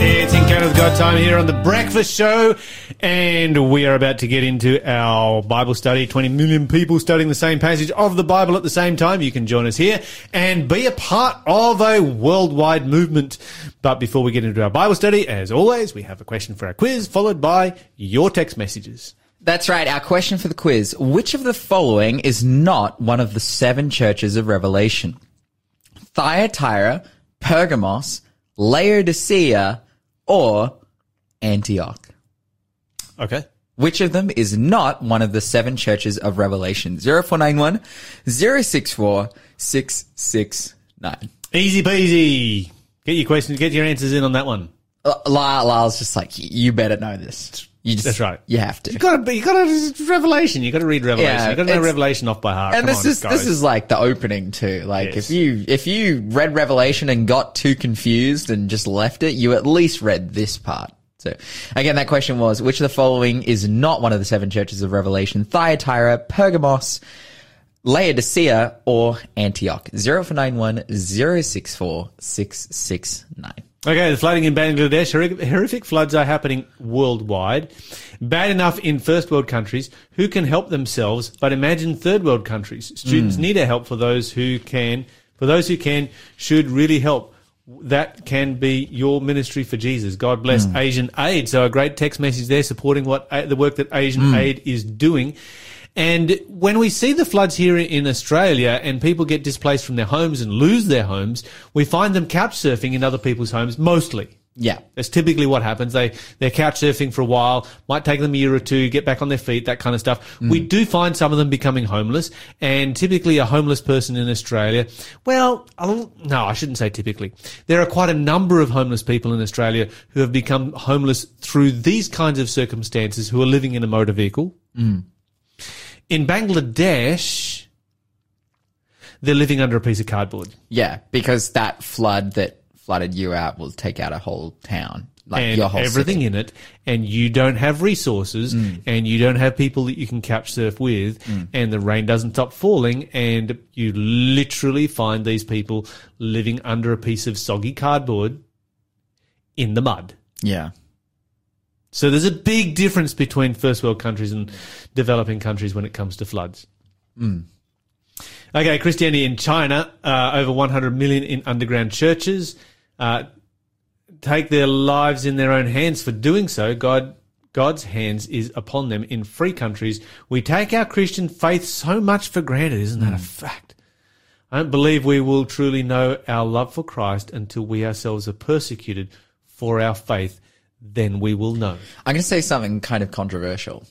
It's Encounter with God time here on the Breakfast Show, and we are about to get into our Bible study. 20 million people studying the same passage of the Bible at the same time. You can join us here and be a part of a worldwide movement. But before we get into our Bible study, as always, we have a question for our quiz, followed by your text messages. That's right. Our question for the quiz. Which of the following is not one of the seven churches of Revelation? Thyatira, Pergamos, Laodicea, or Antioch? Okay. Which of them is not one of the seven churches of Revelation? 0491 064 669. Easy peasy. Get your questions, get your answers in on that one. Uh, Lyle, Lyle's just like, you better know this. You just, That's right. You have to. You gotta be, you gotta, Revelation. You gotta read Revelation. Yeah, you gotta know it's- Revelation off by heart. And Come this on, is guys. this is like the opening too. Like Yes. if you if you read Revelation and got too confused and just left it, you at least read this part. So again, that question was which of the following is not one of the seven churches of Revelation? Thyatira, Pergamos, Laodicea, or Antioch? Zero for nine one zero six four six six nine. Okay, the flooding in Bangladesh, horrific floods are happening worldwide. Bad enough in first world countries who can help themselves, but imagine third world countries. Students hmm. need our help for those who can, for those who can, should really help. That can be your ministry for Jesus. God bless hmm. Asian Aid. So a great text message there supporting what the work that Asian hmm. Aid is doing. And when we see the floods here in Australia and people get displaced from their homes and lose their homes, we find them couch surfing in other people's homes mostly. Yeah. That's typically what happens. They they're couch surfing for a while, might take them a year or two, get back on their feet, that kind of stuff. We mm. do find some of them becoming homeless, and typically a homeless person in Australia. Well, I'll, no, I shouldn't say typically. There are quite a number of homeless people in Australia who have become homeless through these kinds of circumstances, who are living in a motor vehicle. Mm. In Bangladesh, they're living under a piece of cardboard. Yeah, because that flood that flooded you out will take out a whole town. Like and your whole everything city. in it, and you don't have resources, Mm. and you don't have people that you can couch surf with, and the rain doesn't stop falling, and you literally find these people living under a piece of soggy cardboard in the mud. Yeah. So there's a big difference between first world countries and developing countries when it comes to floods. Okay, Christianity in China, uh, over 100 million in underground churches, uh, take their lives in their own hands for doing so. God, God's hands is upon them in free countries. We take our Christian faith so much for granted, isn't that a fact? I don't believe we will truly know our love for Christ until we ourselves are persecuted for our faith. Then we will know. I'm going to say something kind of controversial.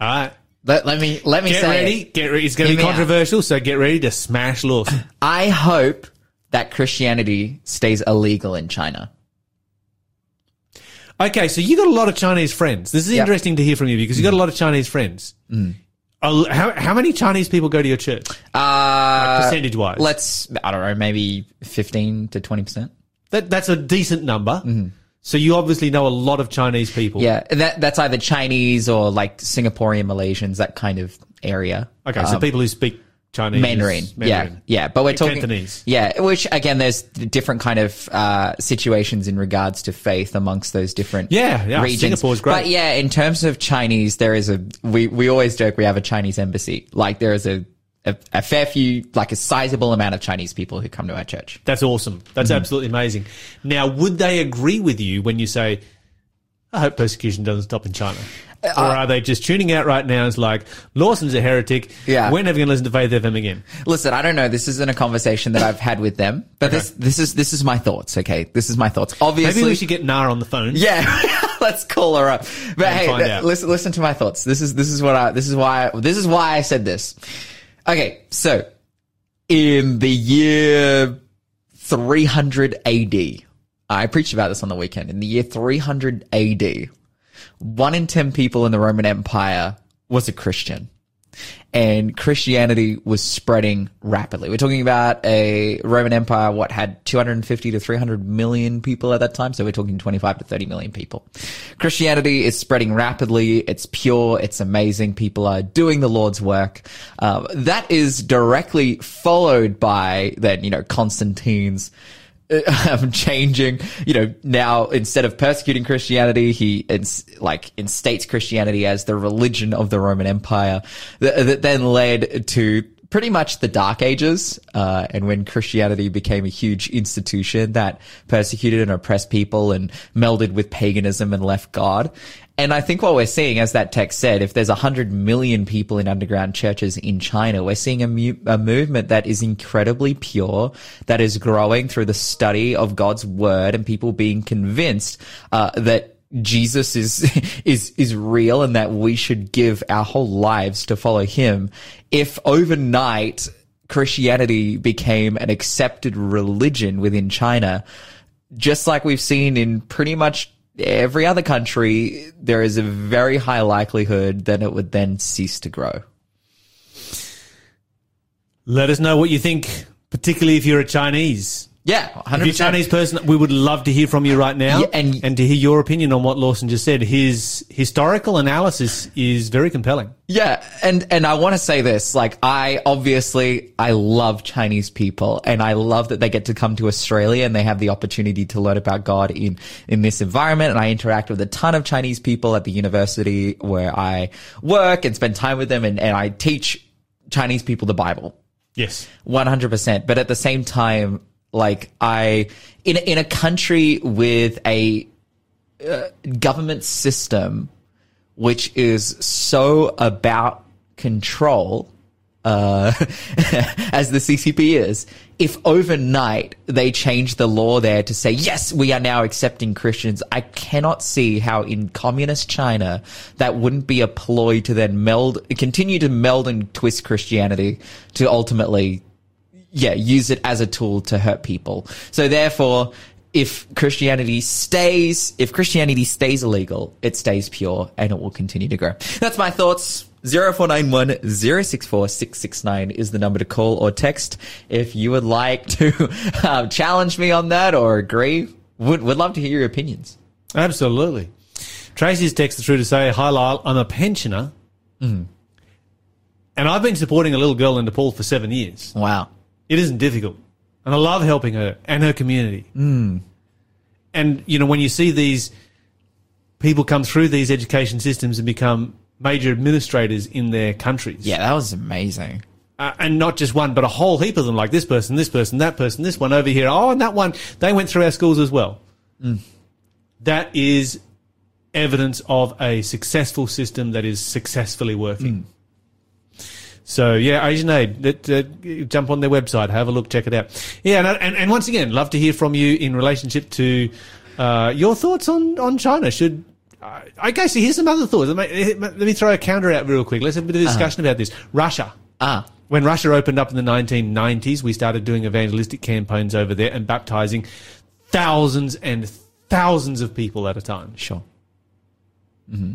All right. Let, let me let me Get say ready. it. Get ready. It's going to be me out. controversial, so get ready to smash Lawson. I hope that Christianity stays illegal in China. okay, so you got a lot of Chinese friends. This is Yep. interesting to hear from you because you got a lot of Chinese friends. Uh, How, how many Chinese people go to your church? Uh, percentage wise. let's I don't know, maybe 15 to 20 percent. That, that's a decent number. So you obviously know a lot of Chinese people. Yeah, that that's either Chinese or like Singaporean Malaysians, that kind of area. Okay, so people who speak Chinese. Um, Mandarin. Yeah, yeah. But we're talking Cantonese. Yeah, which again, there's different kind of uh, situations in regards to faith amongst those different Yeah, yeah. regions. Singapore's great. But yeah, in terms of Chinese, there is a we we always joke we have a Chinese embassy. Like there is a a, a fair few, like a sizable amount of Chinese people who come to our church. That's awesome. That's Mm-hmm. absolutely amazing. Now, would they agree with you when you say, I hope persecution doesn't stop in China? Uh, or are they just tuning out right now? It's like, Lawson's a heretic. Yeah. We're never going to listen to Faith FM again. Listen, I don't know. This isn't a conversation that I've had with them, but this this is this is my thoughts. Okay, this is my thoughts. Obviously, Maybe we should get Nara on the phone. Yeah, let's call her up. But And hey, th- listen, listen to my thoughts. This is this is what I this is why this is why I said this. Okay, so in the year 300 AD, I preached about this on the weekend. In the year 300 AD, one in ten people in the Roman Empire was a Christian and Christianity was spreading rapidly. We're talking about a Roman Empire, what had 250 to 300 million people at that time. So we're talking 25 to 30 million people. Christianity is spreading rapidly. It's pure. It's amazing. People are doing the Lord's work. Um, that is directly followed by then, you know, Constantine's um, changing, you know, now instead of persecuting Christianity, he ins- like instates Christianity as the religion of the Roman Empire that, that then led to pretty much the Dark Ages, uh, and when Christianity became a huge institution that persecuted and oppressed people and melded with paganism and left God. And I think what we're seeing, as that text said, if there's 100 million people in underground churches in China, we're seeing a, mu- a movement that is incredibly pure, that is growing through the study of God's word and people being convinced uh, that Jesus is is is real and that we should give our whole lives to follow him. If overnight Christianity became an accepted religion within China, just like we've seen in pretty much every other country, there is a very high likelihood that it would then cease to grow. Let us know what you think, particularly if you're a Chinese. Yeah, 100%. If you're a Chinese person, we would love to hear from you right now Yeah, and- to hear your opinion on what Lawson just said. His historical analysis is very compelling. Yeah, and and I want to say this, like I obviously I love Chinese people and I love that they get to come to Australia and they have the opportunity to learn about God in in this environment and I interact with a ton of Chinese people at the university where I work and spend time with them and, and I teach Chinese people the Bible. Yes. 100%. But at the same time, like I, in, in a country with a uh, government system which is so about control, uh, as the CCP is, if overnight they change the law there to say, yes, we are now accepting Christians, I cannot see how in communist China that wouldn't be a ploy to then meld, continue to meld and twist Christianity to ultimately yeah, use it as a tool to hurt people. So therefore, if Christianity stays, if Christianity stays illegal, it stays pure and it will continue to grow. That's my thoughts. 0491 064 669 is the number to call or text if you would like to uh, challenge me on that or agree. Would, would love to hear your opinions. Absolutely. Tracy's texted through to say, Hi, Lyle, I'm a pensioner. Mm-hmm. And I've been supporting a little girl in Nepal for seven years. Wow. It isn't difficult. And I love helping her and her community. Mm. And, you know, when you see these people come through these education systems and become major administrators in their countries. Yeah, that was amazing. Uh, and not just one, but a whole heap of them, like this person, this person, that person, this one over here. Oh, and that one, they went through our schools as well. That is evidence of a successful system that is successfully working. So yeah, Asian Aid, that, uh, jump on their website, have a look, check it out. Yeah, and, and, and once again, love to hear from you in relationship to uh, your thoughts on, on China. Should uh, okay, so here's some other thoughts. Let me, let me throw a counter out real quick. Let's have a bit of discussion about this. Russia. Ah, When Russia opened up in the 1990s, we started doing evangelistic campaigns over there and baptizing thousands and thousands of people at a time. Sure. hmm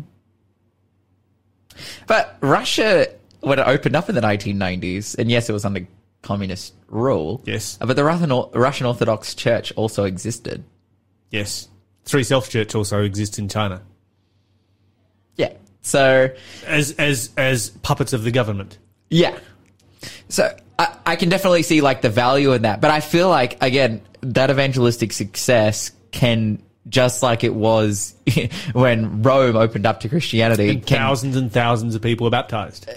But Russia, when it opened up in the 1990s, and yes, it was under communist rule. Yes. But the Russian, Orthodox Church also existed. Yes. Three Self Church also exists in China Yeah. So, as as as puppets of the government. yeah. So I, I can definitely see like the value in that. But I feel like, again, that evangelistic success can, just like it was when Rome opened up to Christianity, And can, thousands and thousands of people were baptized.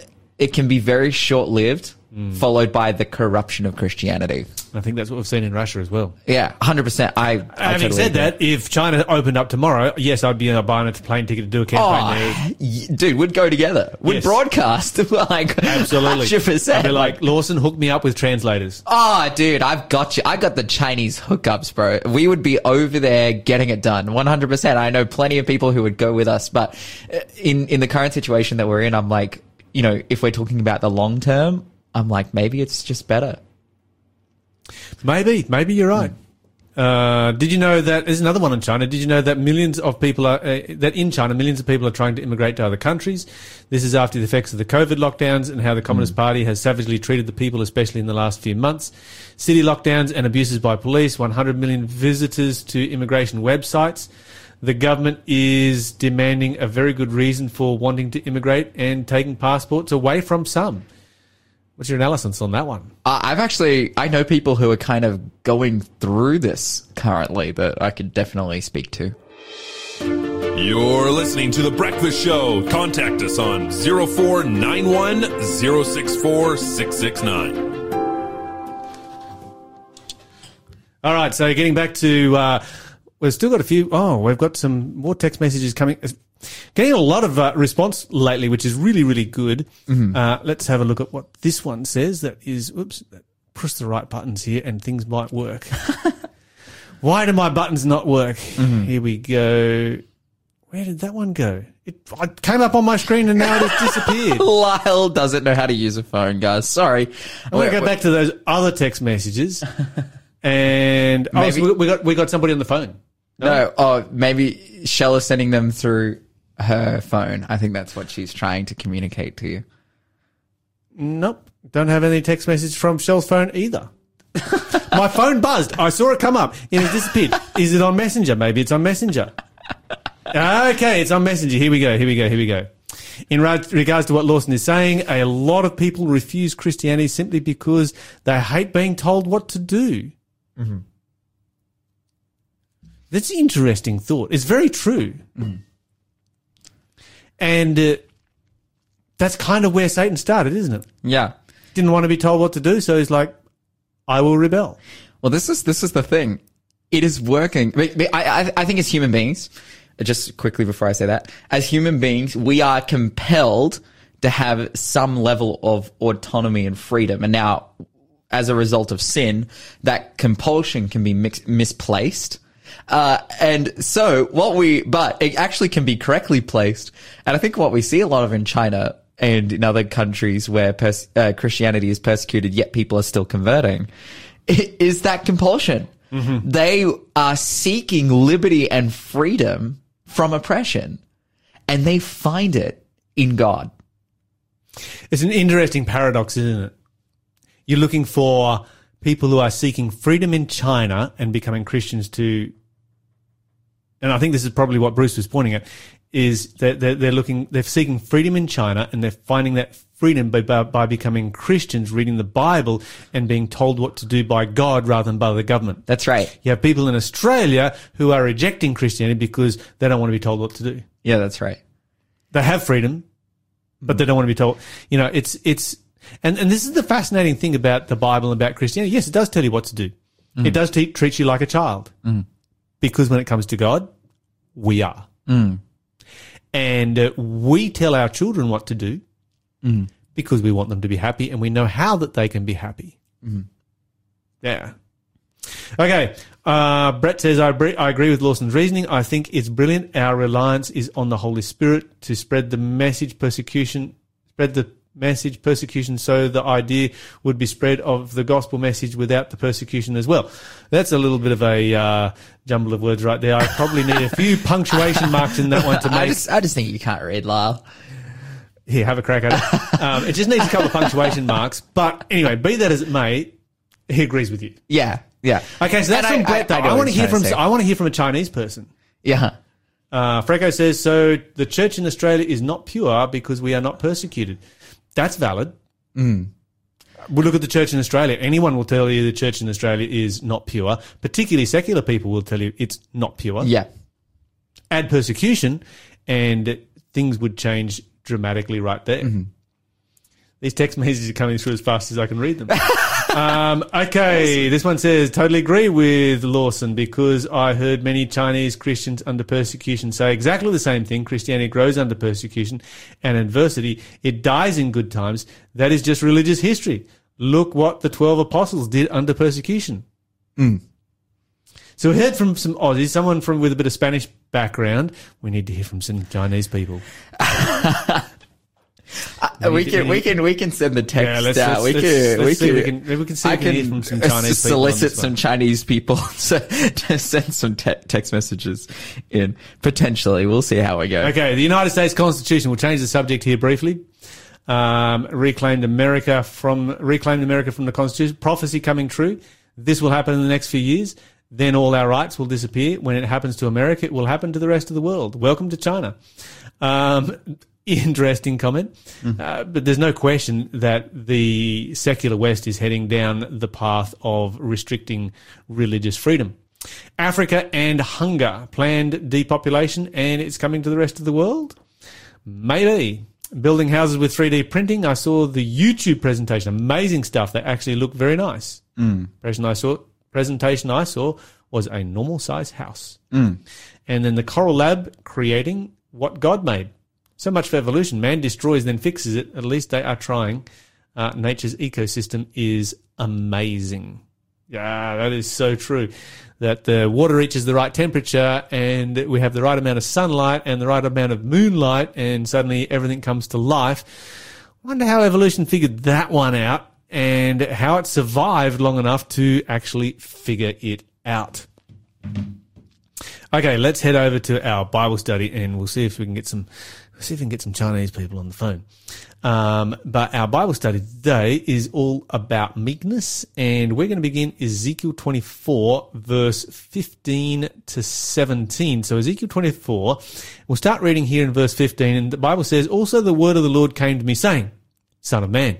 It can be very short lived, followed by the corruption of Christianity. I think that's what we've seen in Russia as well. Yeah, hundred percent. I, I Having totally said agree. that, if China opened up tomorrow, yes, I'd be buying a plane ticket to do a campaign there. oh, y- dude, we'd go together. We'd Yes. broadcast like Absolutely. hundred I'd percent. be like, Lawson, hook me up with translators. oh, dude, I've got you. I got the Chinese hookups, bro. We would be over there getting it done, one hundred percent. I know plenty of people who would go with us, but uh, in in the current situation that we're in, I'm like, you know, if we're talking about the long term, I'm like, maybe it's just better. Maybe, maybe you're right. Uh, did you know that there's another one in China? Did you know that millions of people are uh, that in China millions of people are trying to immigrate to other countries? This is after the effects of the COVID lockdowns and how the Communist Party has savagely treated the people, especially in the last few months. City lockdowns and abuses by police. 100 million visitors to immigration websites. The government is demanding a very good reason for wanting to immigrate and taking passports away from some. What's your analysis on that one? Uh, I've actually, I know people who are kind of going through this currently that I could definitely speak to. You're listening to The Breakfast Show. Contact us on 0491 064 669. All right, so getting back to, uh, we've still got a few. Oh, we've got some more text messages coming. Getting a lot of uh, response lately, which is really, really good. Uh, let's have a look at what this one says. That is, oops, push the right buttons here and things might work. Why do my buttons not work? Here we go. Where did that one go? It came up on my screen and now it has disappeared. Lyle doesn't know how to use a phone, guys. Sorry. I'm going to go back to those other text messages. And oh, so we got we got somebody on the phone. No, oh, maybe Shell is sending them through her phone. I think that's what she's trying to communicate to you. Nope. Don't have any text message from Shell's phone either. My phone buzzed. I saw it come up and it disappeared. Is it on Messenger? Maybe it's on Messenger. Okay, it's on Messenger. Here we go. Here we go. Here we go. In regards to what Lawson is saying, a lot of people refuse Christianity simply because they hate being told what to do. Mm-hmm. That's an interesting thought. It's very true. And uh, that's kind of where Satan started, isn't it? Yeah. didn't want to be told what to do, so he's like, I will rebel. Well, this is this is the thing. It is working. I, I, I think as human beings, just quickly before I say that, as human beings, we are compelled to have some level of autonomy and freedom. And now, as a result of sin, that compulsion can be mix, misplaced. Uh, and so what we, but it actually can be correctly placed. And I think what we see a lot of in China and in other countries where pers- uh, Christianity is persecuted, yet people are still converting, is that compulsion. They are seeking liberty and freedom from oppression, and they find it in God. It's an interesting paradox, isn't it? You're looking for people who are seeking freedom in China and becoming Christians to, and I think this is probably what Bruce was pointing at, is that they're, they're looking, they're seeking freedom in China and they're finding that freedom by, by, by becoming Christians, reading the Bible and being told what to do by God rather than by the government. That's right. You have people in Australia who are rejecting Christianity because they don't want to be told what to do. Yeah, that's right. They have freedom, but they don't want to be told. You know, it's it's and and this is the fascinating thing about the Bible and about Christianity. Yes, it does tell you what to do. Mm. It does te- treat you like a child, mm. because when it comes to God, we are, and uh, we tell our children what to do because we want them to be happy, and we know how that they can be happy. Yeah. Okay. Uh, Brett says, I, I agree with Lawson's reasoning. I think it's brilliant. Our reliance is on the Holy Spirit to spread the message persecution, spread the message persecution so the idea would be spread of the gospel message without the persecution as well. That's a little bit of a uh, jumble of words right there. I probably need a few punctuation marks in that one to I make just, I just think you can't read, Lyle. here, have a crack at it. Um, it just needs a couple of punctuation marks. But anyway, be that as it may, he agrees with you. Yeah, yeah. Okay, so that's And from Brett. though. I know I, want to hear from. I want to hear from a Chinese person. Yeah. Uh, Freco says so. The church in Australia is not pure because we are not persecuted. That's valid. Mm. We look at the church in Australia. Anyone will tell you the church in Australia is not pure. Particularly secular people will tell you it's not pure. Yeah. Add persecution, and things would change dramatically right there. Mm-hmm. These text messages are coming through as fast as I can read them. um, okay, this one says, totally agree with Lawson because I heard many Chinese Christians under persecution say exactly the same thing. Christianity grows under persecution and adversity. It dies in good times. That is just religious history. Look what the 12 apostles did under persecution. So we heard from some Aussies, someone from with a bit of Spanish background. We need to hear from some Chinese people. Uh, we can, we can, we can send the text Yeah, let's- out. let's- we let's- can, we see can, we can- we can see I we can hear from some Chinese solicit some. Chinese people so, to send some te- text messages in. Potentially, we'll see how we go. Okay, the United States Constitution. We'll change the subject here briefly. Um, reclaimed America from reclaimed America from the Constitution. Prophecy coming true. This will happen in the next few years. Then all our rights will disappear. When it happens to America, it will happen to the rest of the world. Welcome to China. Um, interesting comment. Mm-hmm. Uh, but there's no question that the secular West is heading down the path of restricting religious freedom. Africa and hunger, planned depopulation, and it's coming to the rest of the world? Maybe. Building houses with 3D printing. I saw the YouTube presentation. Amazing stuff. They actually look very nice. Mm. Presentation I saw, presentation I saw was a normal size house. Mm. And then the Coral Lab creating what God made. So much for evolution. Man destroys, then fixes it. At least they are trying. Uh, nature's ecosystem is amazing. Yeah, that is so true. That the water reaches the right temperature and we have the right amount of sunlight and the right amount of moonlight and suddenly everything comes to life. Wonder how evolution figured that one out and how it survived long enough to actually figure it out. Okay, let's head over to our Bible study and we'll see if we can get some see if we can get some Chinese people on the phone. Um, but our Bible study today is all about meekness, and we're going to begin Ezekiel 24, verse 15 to 17. So Ezekiel 24, we'll start reading here in verse 15, and the Bible says, Also the word of the Lord came to me, saying, Son of man,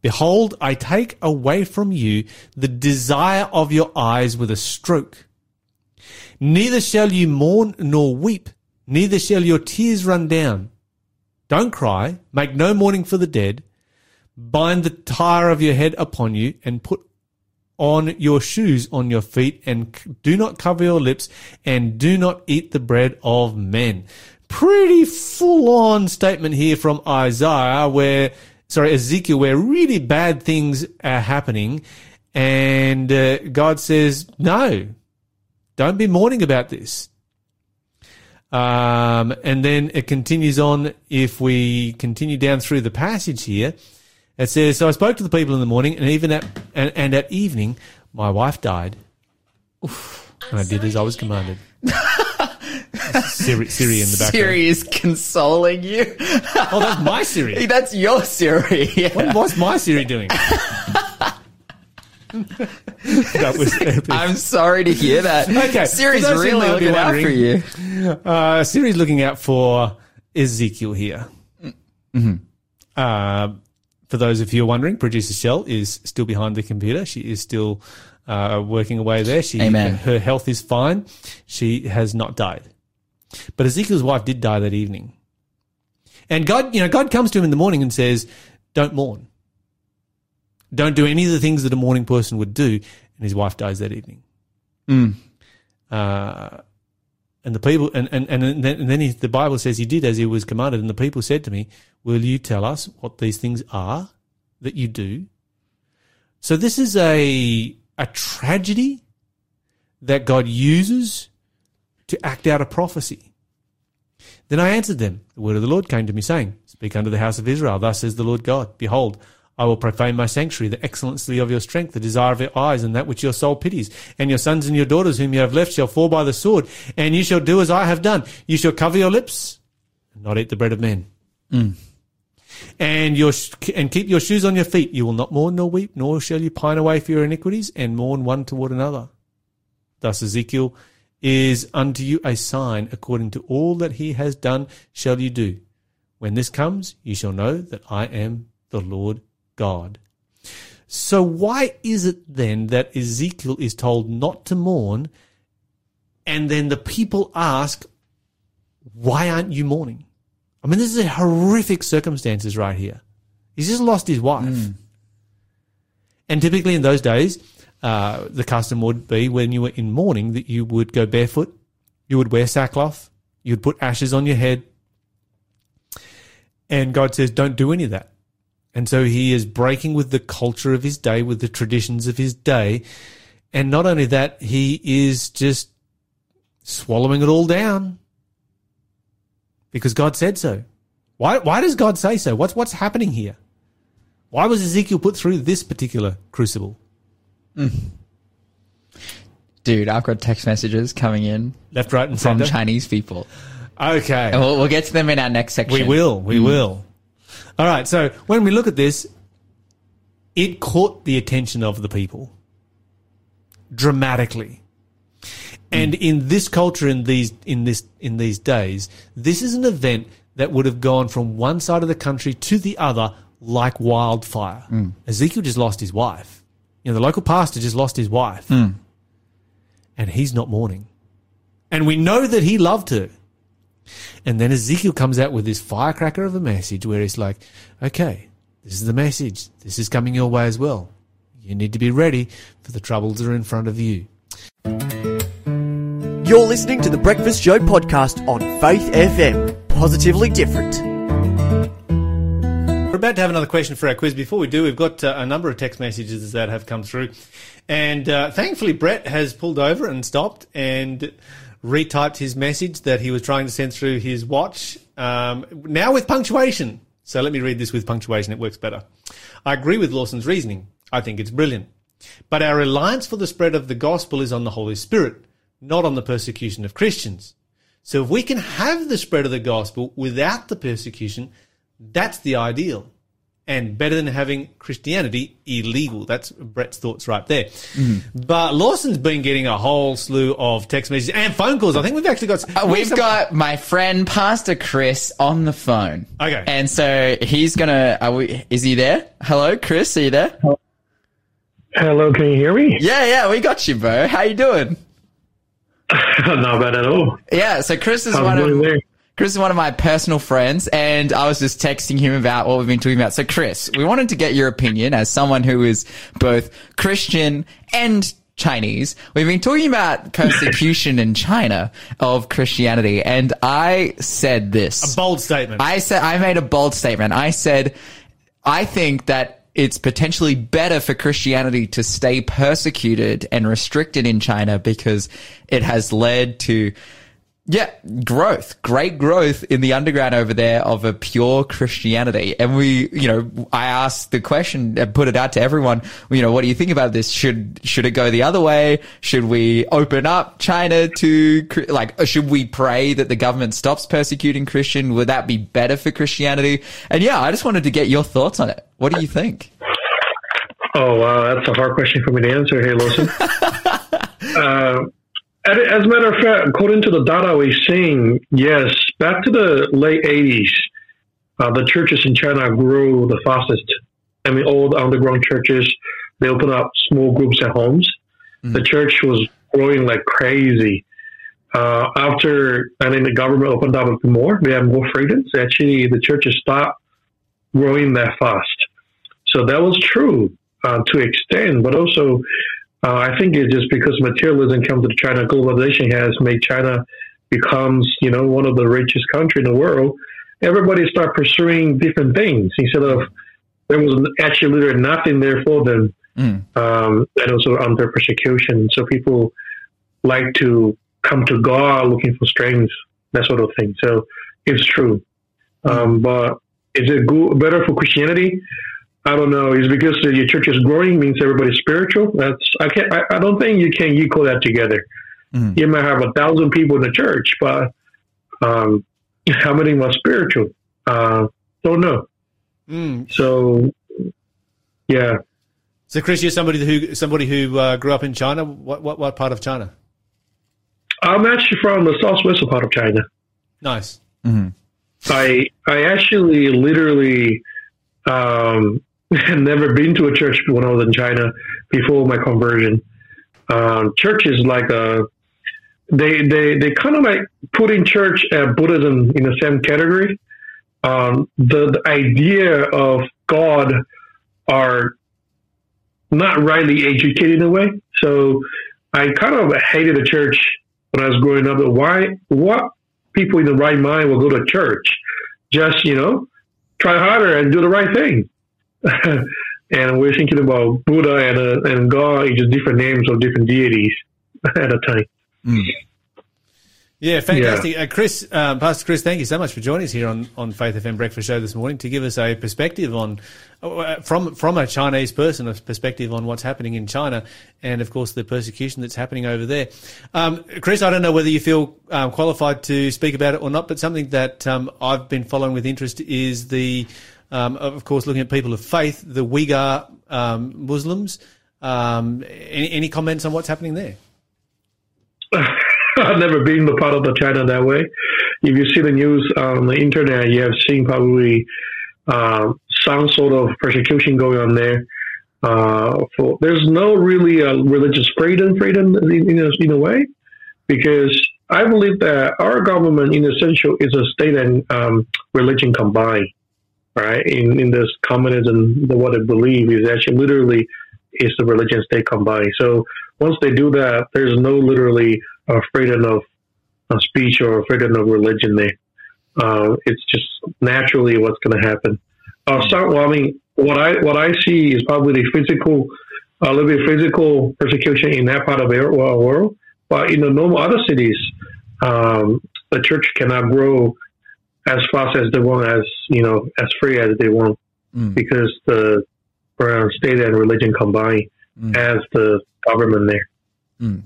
behold, I take away from you the desire of your eyes with a stroke. Neither shall you mourn nor weep, neither shall your tears run down. Don't cry, make no mourning for the dead. Bind the tire of your head upon you and put on your shoes on your feet and do not cover your lips and do not eat the bread of men. Pretty full on statement here from Isaiah where, sorry, Ezekiel, where really bad things are happening. And uh, God says, no, don't be mourning about this. Um, and then it continues on. If we continue down through the passage here, it says, "So I spoke to the people in the morning, and even at and, and at evening, my wife died, and I did as I was commanded." Siri, Siri in the background. Siri is consoling you. Oh, that's my Siri. That's your Siri. Yeah. What, what's my Siri doing? that was epic. I'm sorry to hear that. Okay, Siri's for those who really looking out for you. Uh, Siri's looking out for Ezekiel here. Uh, for those of you're wondering, producer Shell is still behind the computer. She is still uh, working away there. She, Amen. Her health is fine. She has not died. But Ezekiel's wife did die that evening. And God, you know, God comes to him in the morning and says, don't mourn. Don't do any of the things that a mourning person would do. And his wife dies that evening. Uh, and the people, and, and, and then, and then he, the Bible says he did as he was commanded. And the people said to me, Will you tell us what these things are that you do? So this is a, a tragedy that God uses to act out a prophecy. Then I answered them. The word of the Lord came to me, saying, Speak unto the house of Israel. Thus says the Lord God, Behold, I will profane my sanctuary, the excellency of your strength, the desire of your eyes, and that which your soul pities. And your sons and your daughters whom you have left shall fall by the sword, and you shall do as I have done. You shall cover your lips, and not eat the bread of men. Mm. And your sh- and keep your shoes on your feet. You will not mourn nor weep, nor shall you pine away for your iniquities, and mourn one toward another. Thus Ezekiel is unto you a sign according to all that he has done shall you do. When this comes, you shall know that I am the Lord God. So why is it then that Ezekiel is told not to mourn and then the people ask, why aren't you mourning? I mean, this is a horrific circumstances right here. He's just lost his wife. And typically in those days, uh, the custom would be when you were in mourning that you would go barefoot, you would wear sackcloth, you'd put ashes on your head. And God says, don't do any of that. And so he is breaking with the culture of his day, with the traditions of his day. And not only that, he is just swallowing it all down because God said so. Why, why does God say so? What's, what's happening here? Why was Ezekiel put through this particular crucible? Mm. Dude, I've got text messages coming in Left, right, and from center. Chinese people. Okay. And we'll, we'll get to them in our next section. We will. We mm. will. All right. So when we look at this, it caught the attention of the people dramatically. And in this culture, in these, in this, in these days, this is an event that would have gone from one side of the country to the other like wildfire. Mm. Ezekiel just lost his wife. You know, the local pastor just lost his wife. Mm. And he's not mourning. And we know that he loved her. And then Ezekiel comes out with this firecracker of a message where he's like, okay, this is the message. This is coming your way as well. You need to be ready for the troubles that are in front of you. You're listening to the Breakfast Show podcast on Faith FM. Positively different. We're about to have another question for our quiz. Before we do, we've got uh, a number of text messages that have come through. And uh, thankfully, Brett has pulled over and stopped and retyped his message that he was trying to send through his watch, um, now with punctuation. So let me read this with punctuation, it works better. I agree with Lawson's reasoning. I think it's brilliant. But our reliance for the spread of the gospel is on the Holy Spirit, not on the persecution of Christians. So if we can have the spread of the gospel without the persecution, that's the ideal. And better than having Christianity illegal. That's Brett's thoughts right there. But Lawson's been getting a whole slew of text messages and phone calls. I think we've actually got. Uh, We've got my friend Pastor Chris on the phone. Okay. And so he's gonna. Are we? Is he there? Hello, Chris. Are you there? Hello, can you hear me? Yeah, yeah. We got you, bro. How you doing? Not bad at all. Yeah. So Chris is How's one of there? Chris is one of my personal friends, and I was just texting him about what we've been talking about. So, Chris, we wanted to get your opinion as someone who is both Christian and Chinese. We've been talking about persecution in China of Christianity, and I said this. a bold statement. I said I made a bold statement. I said I think that it's potentially better for Christianity to stay persecuted and restricted in China because it has led to yeah, growth, great growth in the underground over there of a pure Christianity. And we, you know, I asked the question and put it out to everyone, you know, what do you think about this? Should, should it go the other way? Should we open up China to, like, should we pray that the government stops persecuting Christian? Would that be better for Christianity? And yeah, I just wanted to get your thoughts on it. What do you think? Oh, wow, that's a hard question for me to answer here, Lawson. uh, as a matter of fact, according to the data we're seeing, yes, back to the late 80s, uh, the churches in China grew the fastest. I mean, all the underground churches, they opened up small groups at homes. The church was growing like crazy. Uh, after, I think the government opened up a bit more, we had more freedoms. Actually, the churches stopped growing that fast. So that was true uh, to extent, but also uh, I think it's just because materialism comes to China, globalization has made China becomes you know one of the richest country in the world. Everybody start pursuing different things instead of there was actually literally nothing there for them, um, and also under persecution. So people like to come to God looking for strength, that sort of thing. So it's true, um, but is it good, better for Christianity? I don't know. Is because your church is growing means everybody's spiritual? That's I can't. I, I don't think you can equal that together. You might have a thousand people in the church, but um, how many are spiritual? Uh, don't know. So, yeah. so, Chris, you're somebody who somebody who uh, grew up in China. What, what what part of China? I'm actually from the southwest part of China. Nice. I I actually literally um, had never been to a church when I was in China before my conversion. Um, church is like a they they they kind of like putting church and Buddhism in the same category. Um, the, the idea of God are not rightly educated in a way. So I kind of hated the church when I was growing up. Why? What people in the right mind will go to church? Just you know, try harder and do the right thing. and we're thinking about Buddha and uh, and God, it's just different names of different deities at a time. Yeah, fantastic. Uh, Chris, um, Pastor Chris, thank you so much for joining us here on, on Faith FM Breakfast Show this morning to give us a perspective on, uh, from from a Chinese person, a perspective on what's happening in China and, of course, the persecution that's happening over there. Um, Chris, I don't know whether you feel um, qualified to speak about it or not, but something that um, I've been following with interest is the, um, of course, looking at people of faith, the Uyghur um, Muslims. Um, any, any comments on what's happening there? I've never been a part of the China that way. if you see the news on the internet, you have seen probably uh, some sort of persecution going on there. Uh, for there's no really uh, religious freedom, freedom in, in, a, in a way, because I believe that our government, in essential, is a state and um, religion combined. Right in in this communism, the, what I believe is actually literally is the religion state combined. So once they do that, there's no literally uh, freedom of speech or freedom of religion there. Uh, it's just naturally what's going to happen. Uh, so, well, I mean, what I what I see is probably the physical, a little bit physical persecution in that part of the world. But in the normal other cities, um, the church cannot grow as fast as they want, as you know, as free as they want, mm. because the state and religion combined mm. as the government there. Mm.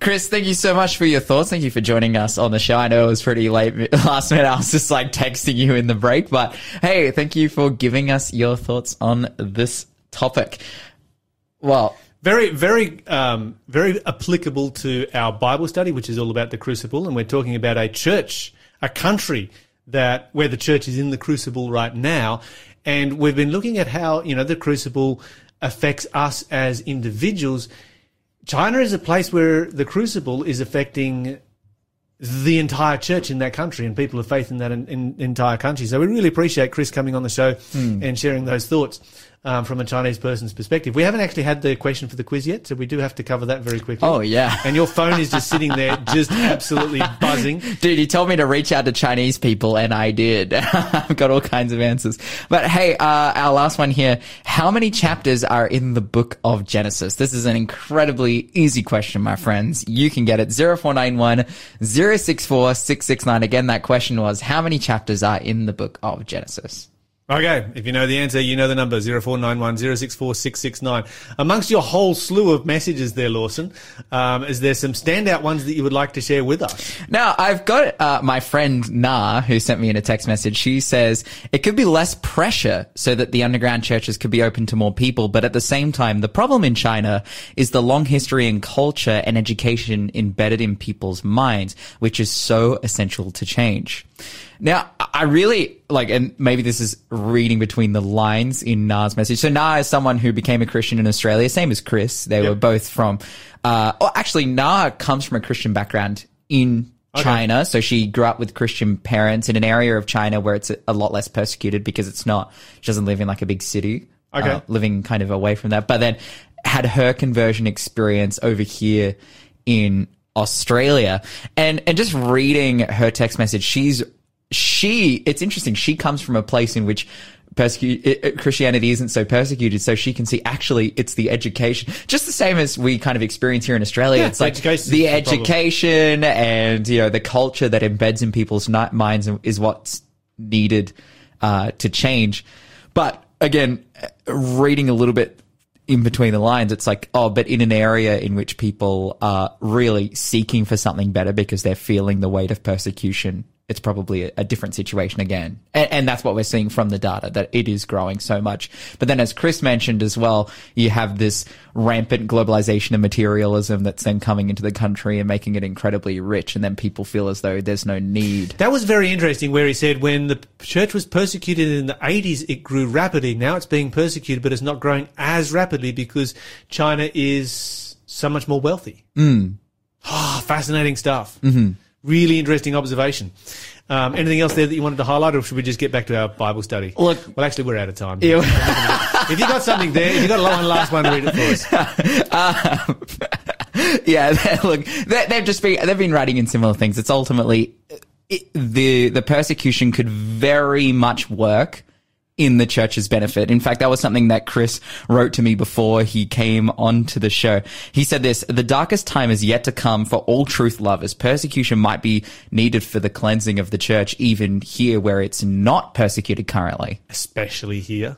Chris, thank you so much for your thoughts. Thank you for joining us on the show. I know it was pretty late last minute. I was just like texting you in the break, but hey, thank you for giving us your thoughts on this topic. Well, very, very, um, very applicable to our Bible study, which is all about the crucible, and we're talking about a church, a country that where the church is in the crucible right now, and we've been looking at how you know the crucible affects us as individuals China is a place where the crucible is affecting the entire church in that country and people of faith in that in, in, entire country. So we really appreciate Chris coming on the show mm. and sharing those thoughts um, from a Chinese person's perspective. We haven't actually had the question for the quiz yet, so we do have to cover that very quickly. Oh, yeah. And your phone is just sitting there, just absolutely buzzing. Dude, you told me to reach out to Chinese people, and I did. I've got all kinds of answers. But hey, uh, our last one here. How many chapters are in the book of Genesis? This is an incredibly easy question, my friends. You can get it 0491 064 669. Again, that question was, how many chapters are in the book of Genesis? Okay, if you know the answer, you know the number 0491 Amongst your whole slew of messages there, Lawson, um, is there some standout ones that you would like to share with us? Now, I've got uh, my friend Na, who sent me in a text message. She says it could be less pressure so that the underground churches could be open to more people, but at the same time, the problem in China is the long history and culture and education embedded in people's minds, which is so essential to change. Now, I really like, and maybe this is reading between the lines in Na's message. So Na is someone who became a Christian in Australia, same as Chris. They yep. were both from, uh, oh, actually, Na comes from a Christian background in okay. China. So she grew up with Christian parents in an area of China where it's a, lot less persecuted because it's not, she doesn't live in like a big city. Okay. Uh, living kind of away from that. But then had her conversion experience over here in Australia. And and just reading her text message, she's she, it's interesting. She comes from a place in which persecute, Christianity isn't so persecuted, so she can see actually it's the education, just the same as we kind of experience here in Australia. Yeah, it's like the education and you know the culture that embeds in people's minds is what's needed uh, to change. But again, reading a little bit in between the lines, it's like, oh, but in an area in which people are really seeking for something better because they're feeling the weight of persecution it's probably a, a different situation again. And, and, that's what we're seeing from the data, that it is growing so much. But then as Chris mentioned as well, you have this rampant globalization and materialism that's then coming into the country and making it incredibly rich. And then people feel as though there's no need. That was very interesting where he said when the church was persecuted in the 80s, it grew rapidly. Now it's being persecuted, but it's not growing as rapidly because China is so much more wealthy. Mm. Oh, fascinating stuff. Mm-hmm. Really interesting observation. Um, anything else there that you wanted to highlight, or should we just get back to our Bible study? Look, well, actually, we're out of time. Yeah. if you got something there, if you got a one last one, to read it for us. Um, yeah, look, they, have just been they've been writing in similar things. It's ultimately it, the the persecution could very much work in the church's benefit. In fact, that was something that Chris wrote to me before he came onto the show. He said this, the darkest time is yet to come for all truth lovers. Persecution might be needed for the cleansing of the church, even here where it's not persecuted currently. Especially here.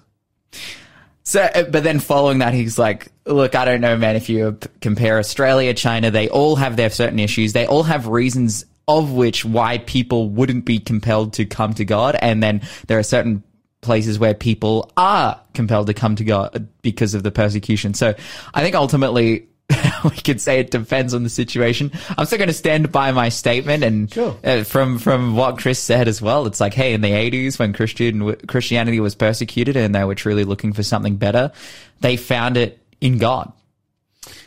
So, uh, but then following that, he's like, look, I don't know, man, if you compare Australia, China, they all have their certain issues. They all have reasons of which why people wouldn't be compelled to come to God. And then there are certain places where people are compelled to come to God because of the persecution. So I think ultimately we could say it depends on the situation. I'm still going to stand by my statement, and Sure. uh, from from what Chris said as well, it's like, hey, in the 80s when Christian Christianity was persecuted and they were truly looking for something better, they found it in God.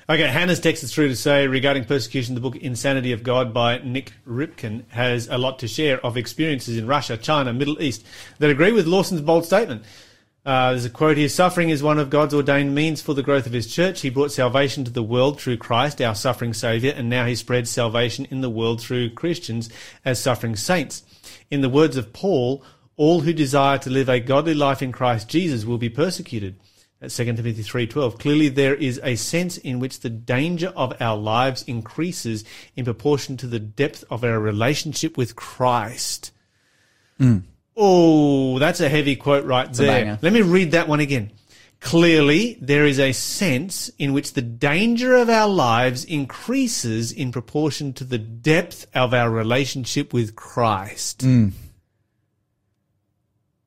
Okay, Hannah's texted through to say regarding persecution, the book Insanity of God by Nik Ripken has a lot to share of experiences in Russia, China, Middle East that agree with Lawson's bold statement. Uh, there's a quote here Suffering is one of God's ordained means for the growth of his church. He brought salvation to the world through Christ, our suffering Saviour, and now he spreads salvation in the world through Christians as suffering saints. In the words of Paul, all who desire to live a godly life in Christ Jesus will be persecuted. That's 2 Timothy 3.12. Clearly there is a sense in which the danger of our lives increases in proportion to the depth of our relationship with Christ. Hmm. Oh, that's a heavy quote right a there. Let me read that one again. Clearly, there is a sense in which the danger of our lives increases in proportion to the depth of our relationship with Christ. Hmm.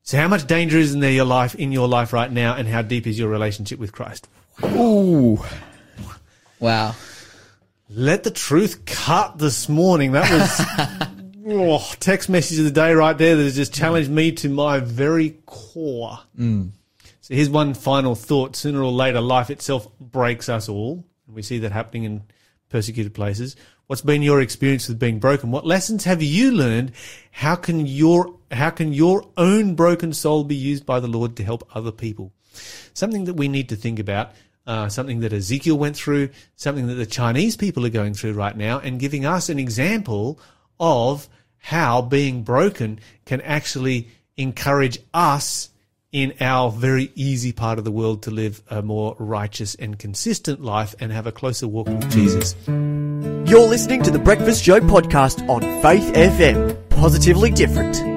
So, how much danger is in there your life in your life right now, and how deep is your relationship with Christ? Ooh, wow. Let the truth cut this morning. That was oh, text message of the day right there that has just challenged me to my very core. Mm. So here's one final thought. Sooner or later, life itself breaks us all. And we see that happening in persecuted places. What's been your experience with being broken? What lessons have you learned? How can your, how can your own broken soul be used by the Lord to help other people? Something that we need to think about. Uh, something that Ezekiel went through, something that the Chinese people are going through right now, and giving us an example of how being broken can actually encourage us in our very easy part of the world to live a more righteous and consistent life and have a closer walk with Jesus. You're listening to the Breakfast Show podcast on Faith FM. Positively different.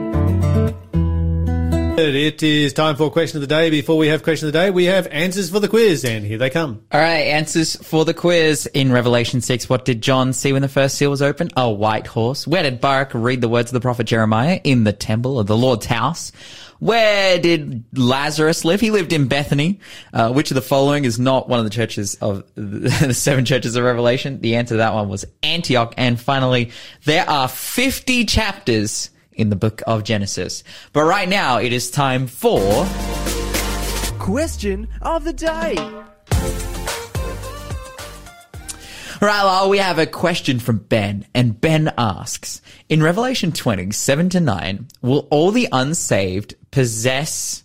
It is time for question of the day. Before we have question of the day, we have answers for the quiz, and here they come. All right, answers for the quiz. In Revelation 6, what did John see when the first seal was opened? A white horse. Where did Baruch read the words of the prophet Jeremiah? In the temple of the Lord's house. Where did Lazarus live? He lived in Bethany. Uh, which of the following is not one of the churches of the seven churches of Revelation? The answer to that one was Antioch. And finally, there are 50 chapters in the book of Genesis. But right now, it is time for Question of the day. Right, well, we have a question from Ben, and Ben asks, in Revelation 20, 7 to 9, will all the unsaved possess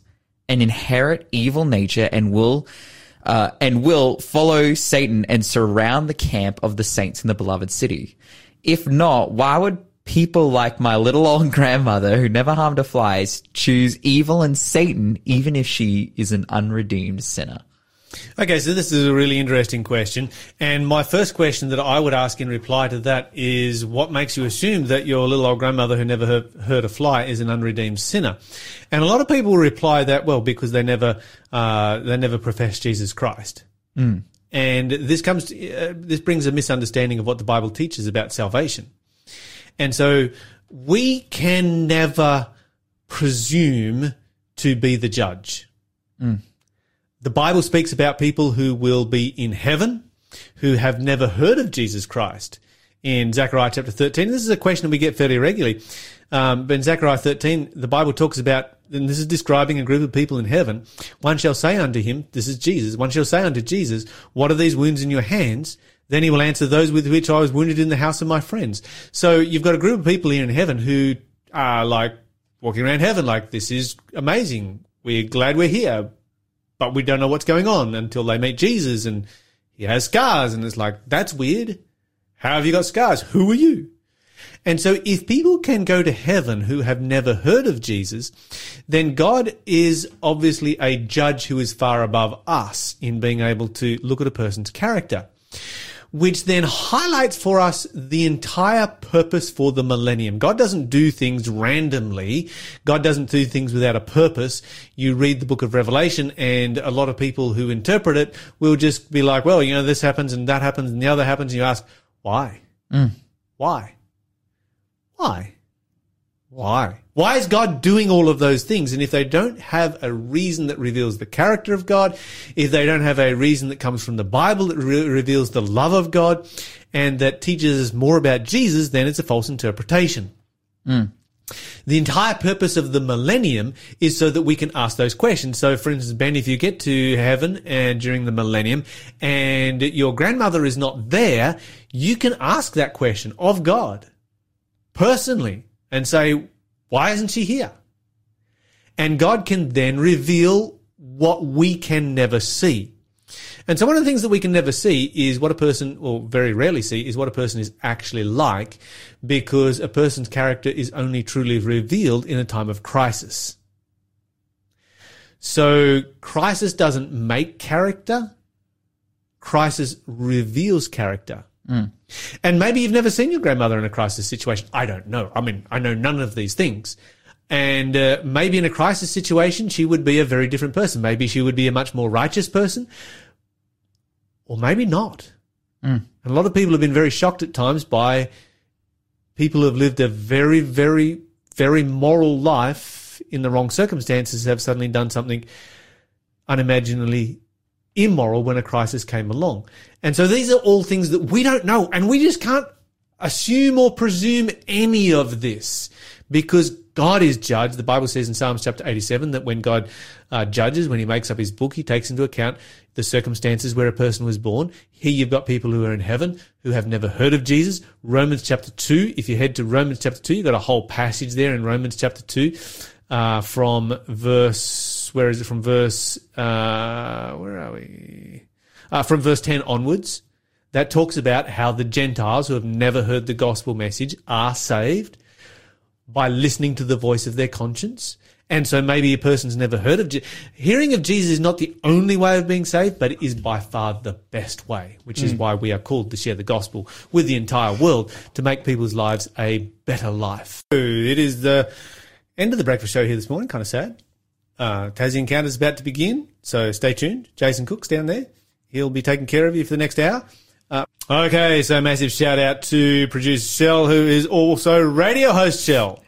and inherit evil nature and will, uh, and will follow Satan and surround the camp of the saints in the beloved city? If not, why would people like my little old grandmother who never harmed a fly choose evil and Satan even if she is an unredeemed sinner? Okay, so this is a really interesting question. And my first question that I would ask in reply to that is what makes you assume that your little old grandmother who never heard, heard a fly is an unredeemed sinner? And a lot of people reply that, well, because they never, uh, they never profess Jesus Christ. And this comes, to, uh, this brings a misunderstanding of what the Bible teaches about salvation. And so we can never presume to be the judge. The Bible speaks about people who will be in heaven, who have never heard of Jesus Christ. In Zechariah chapter 13, this is a question that we get fairly regularly. Um, but in Zechariah 13, the Bible talks about, and this is describing a group of people in heaven. One shall say unto him, this is Jesus, one shall say unto Jesus, what are these wounds in your hands? Then he will answer those with which I was wounded in the house of my friends. So you've got a group of people here in heaven who are like walking around heaven like, this is amazing. We're glad we're here but we don't know what's going on until they meet Jesus and he has scars and it's like, that's weird. How have you got scars? Who are you? And so if people can go to heaven who have never heard of Jesus, then God is obviously a judge who is far above us in being able to look at a person's character which then highlights for us the entire purpose for the millennium. God doesn't do things randomly. God doesn't do things without a purpose. You read the book of Revelation and a lot of people who interpret it will just be like, well, you know, this happens and that happens and the other happens. And you ask, why? Mm. Why? Why? Why? Why is God doing all of those things? And if they don't have a reason that reveals the character of God, if they don't have a reason that comes from the Bible that re- reveals the love of God and that teaches us more about Jesus, then it's a false interpretation. Hmm. The entire purpose of the millennium is so that we can ask those questions. So, for instance, Ben, if you get to heaven and during the millennium and your grandmother is not there, you can ask that question of God personally and say, why isn't she here? And God can then reveal what we can never see. And so one of the things that we can never see is what a person, or very rarely see, is what a person is actually like because a person's character is only truly revealed in a time of crisis. So crisis doesn't make character. Crisis reveals character. Hmm. And maybe you've never seen your grandmother in a crisis situation. I don't know. I mean, I know none of these things. And uh, maybe in a crisis situation, she would be a very different person. Maybe she would be a much more righteous person, or maybe not. And a lot of people have been very shocked at times by people who have lived a very, very, very moral life in the wrong circumstances have suddenly done something unimaginably immoral when a crisis came along. And so these are all things that we don't know and we just can't assume or presume any of this because God is judge. The Bible says in Psalms chapter 87 that when God uh, judges, when he makes up his book, he takes into account the circumstances where a person was born. Here you've got people who are in heaven who have never heard of Jesus. Romans chapter 2, if you head to Romans chapter 2, you've got a whole passage there in Romans chapter 2 uh, from verse, where is it? From verse, uh, where are we? Uh, from verse 10 onwards. That talks about how the Gentiles who have never heard the gospel message are saved by listening to the voice of their conscience. And so maybe a person's never heard of Je- hearing of Jesus is not the only way of being saved, but it is by far the best way, which is why we are called to share the gospel with the entire world to make people's lives a better life. It is the end of the breakfast show here this morning. Kind of sad. Uh, Tassie Encounter is about to begin, so stay tuned. Jason Cook's down there. He'll be taking care of you for the next hour. Uh, okay, so massive shout out to producer Shell, who is also radio host Shell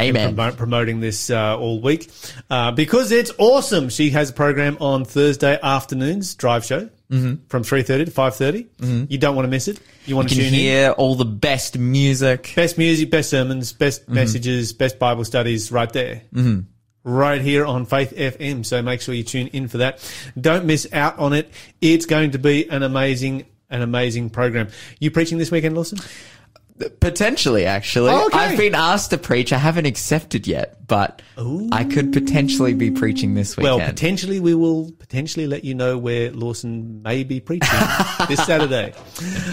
Amen. promote, promoting this uh, all week uh, because it's awesome. She has a program on Thursday afternoons, drive show from three thirty to five You don't want to miss it. You want You to tune in. hear all the best music. Best music, best sermons, best messages, best Bible studies, right there. Mm-hmm. Right here on Faith FM. So make sure you tune in for that. Don't miss out on it. It's going to be an amazing, an amazing program. You preaching this weekend, Lawson? Potentially, actually. Oh, okay. I've been asked to preach. I haven't accepted yet, but I could potentially be preaching this weekend. Well, potentially we will potentially let you know where Lawson may be preaching this Saturday.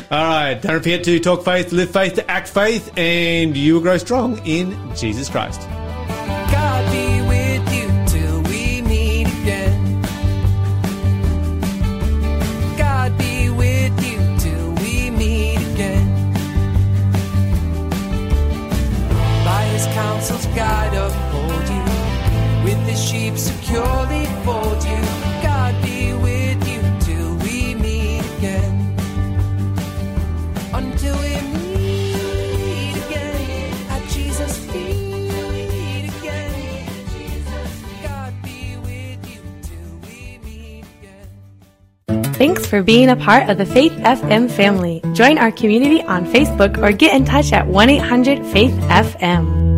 All right, don't forget to talk faith, live faith, to act faith, and you will grow strong in Jesus Christ. Securely fold you. God be with you till we meet again. Until we meet again at Jesus' feet again. God be with you till we meet again. Thanks for being a part of the Faith FM family. Join our community on Facebook or get in touch at 1 800 Faith FM.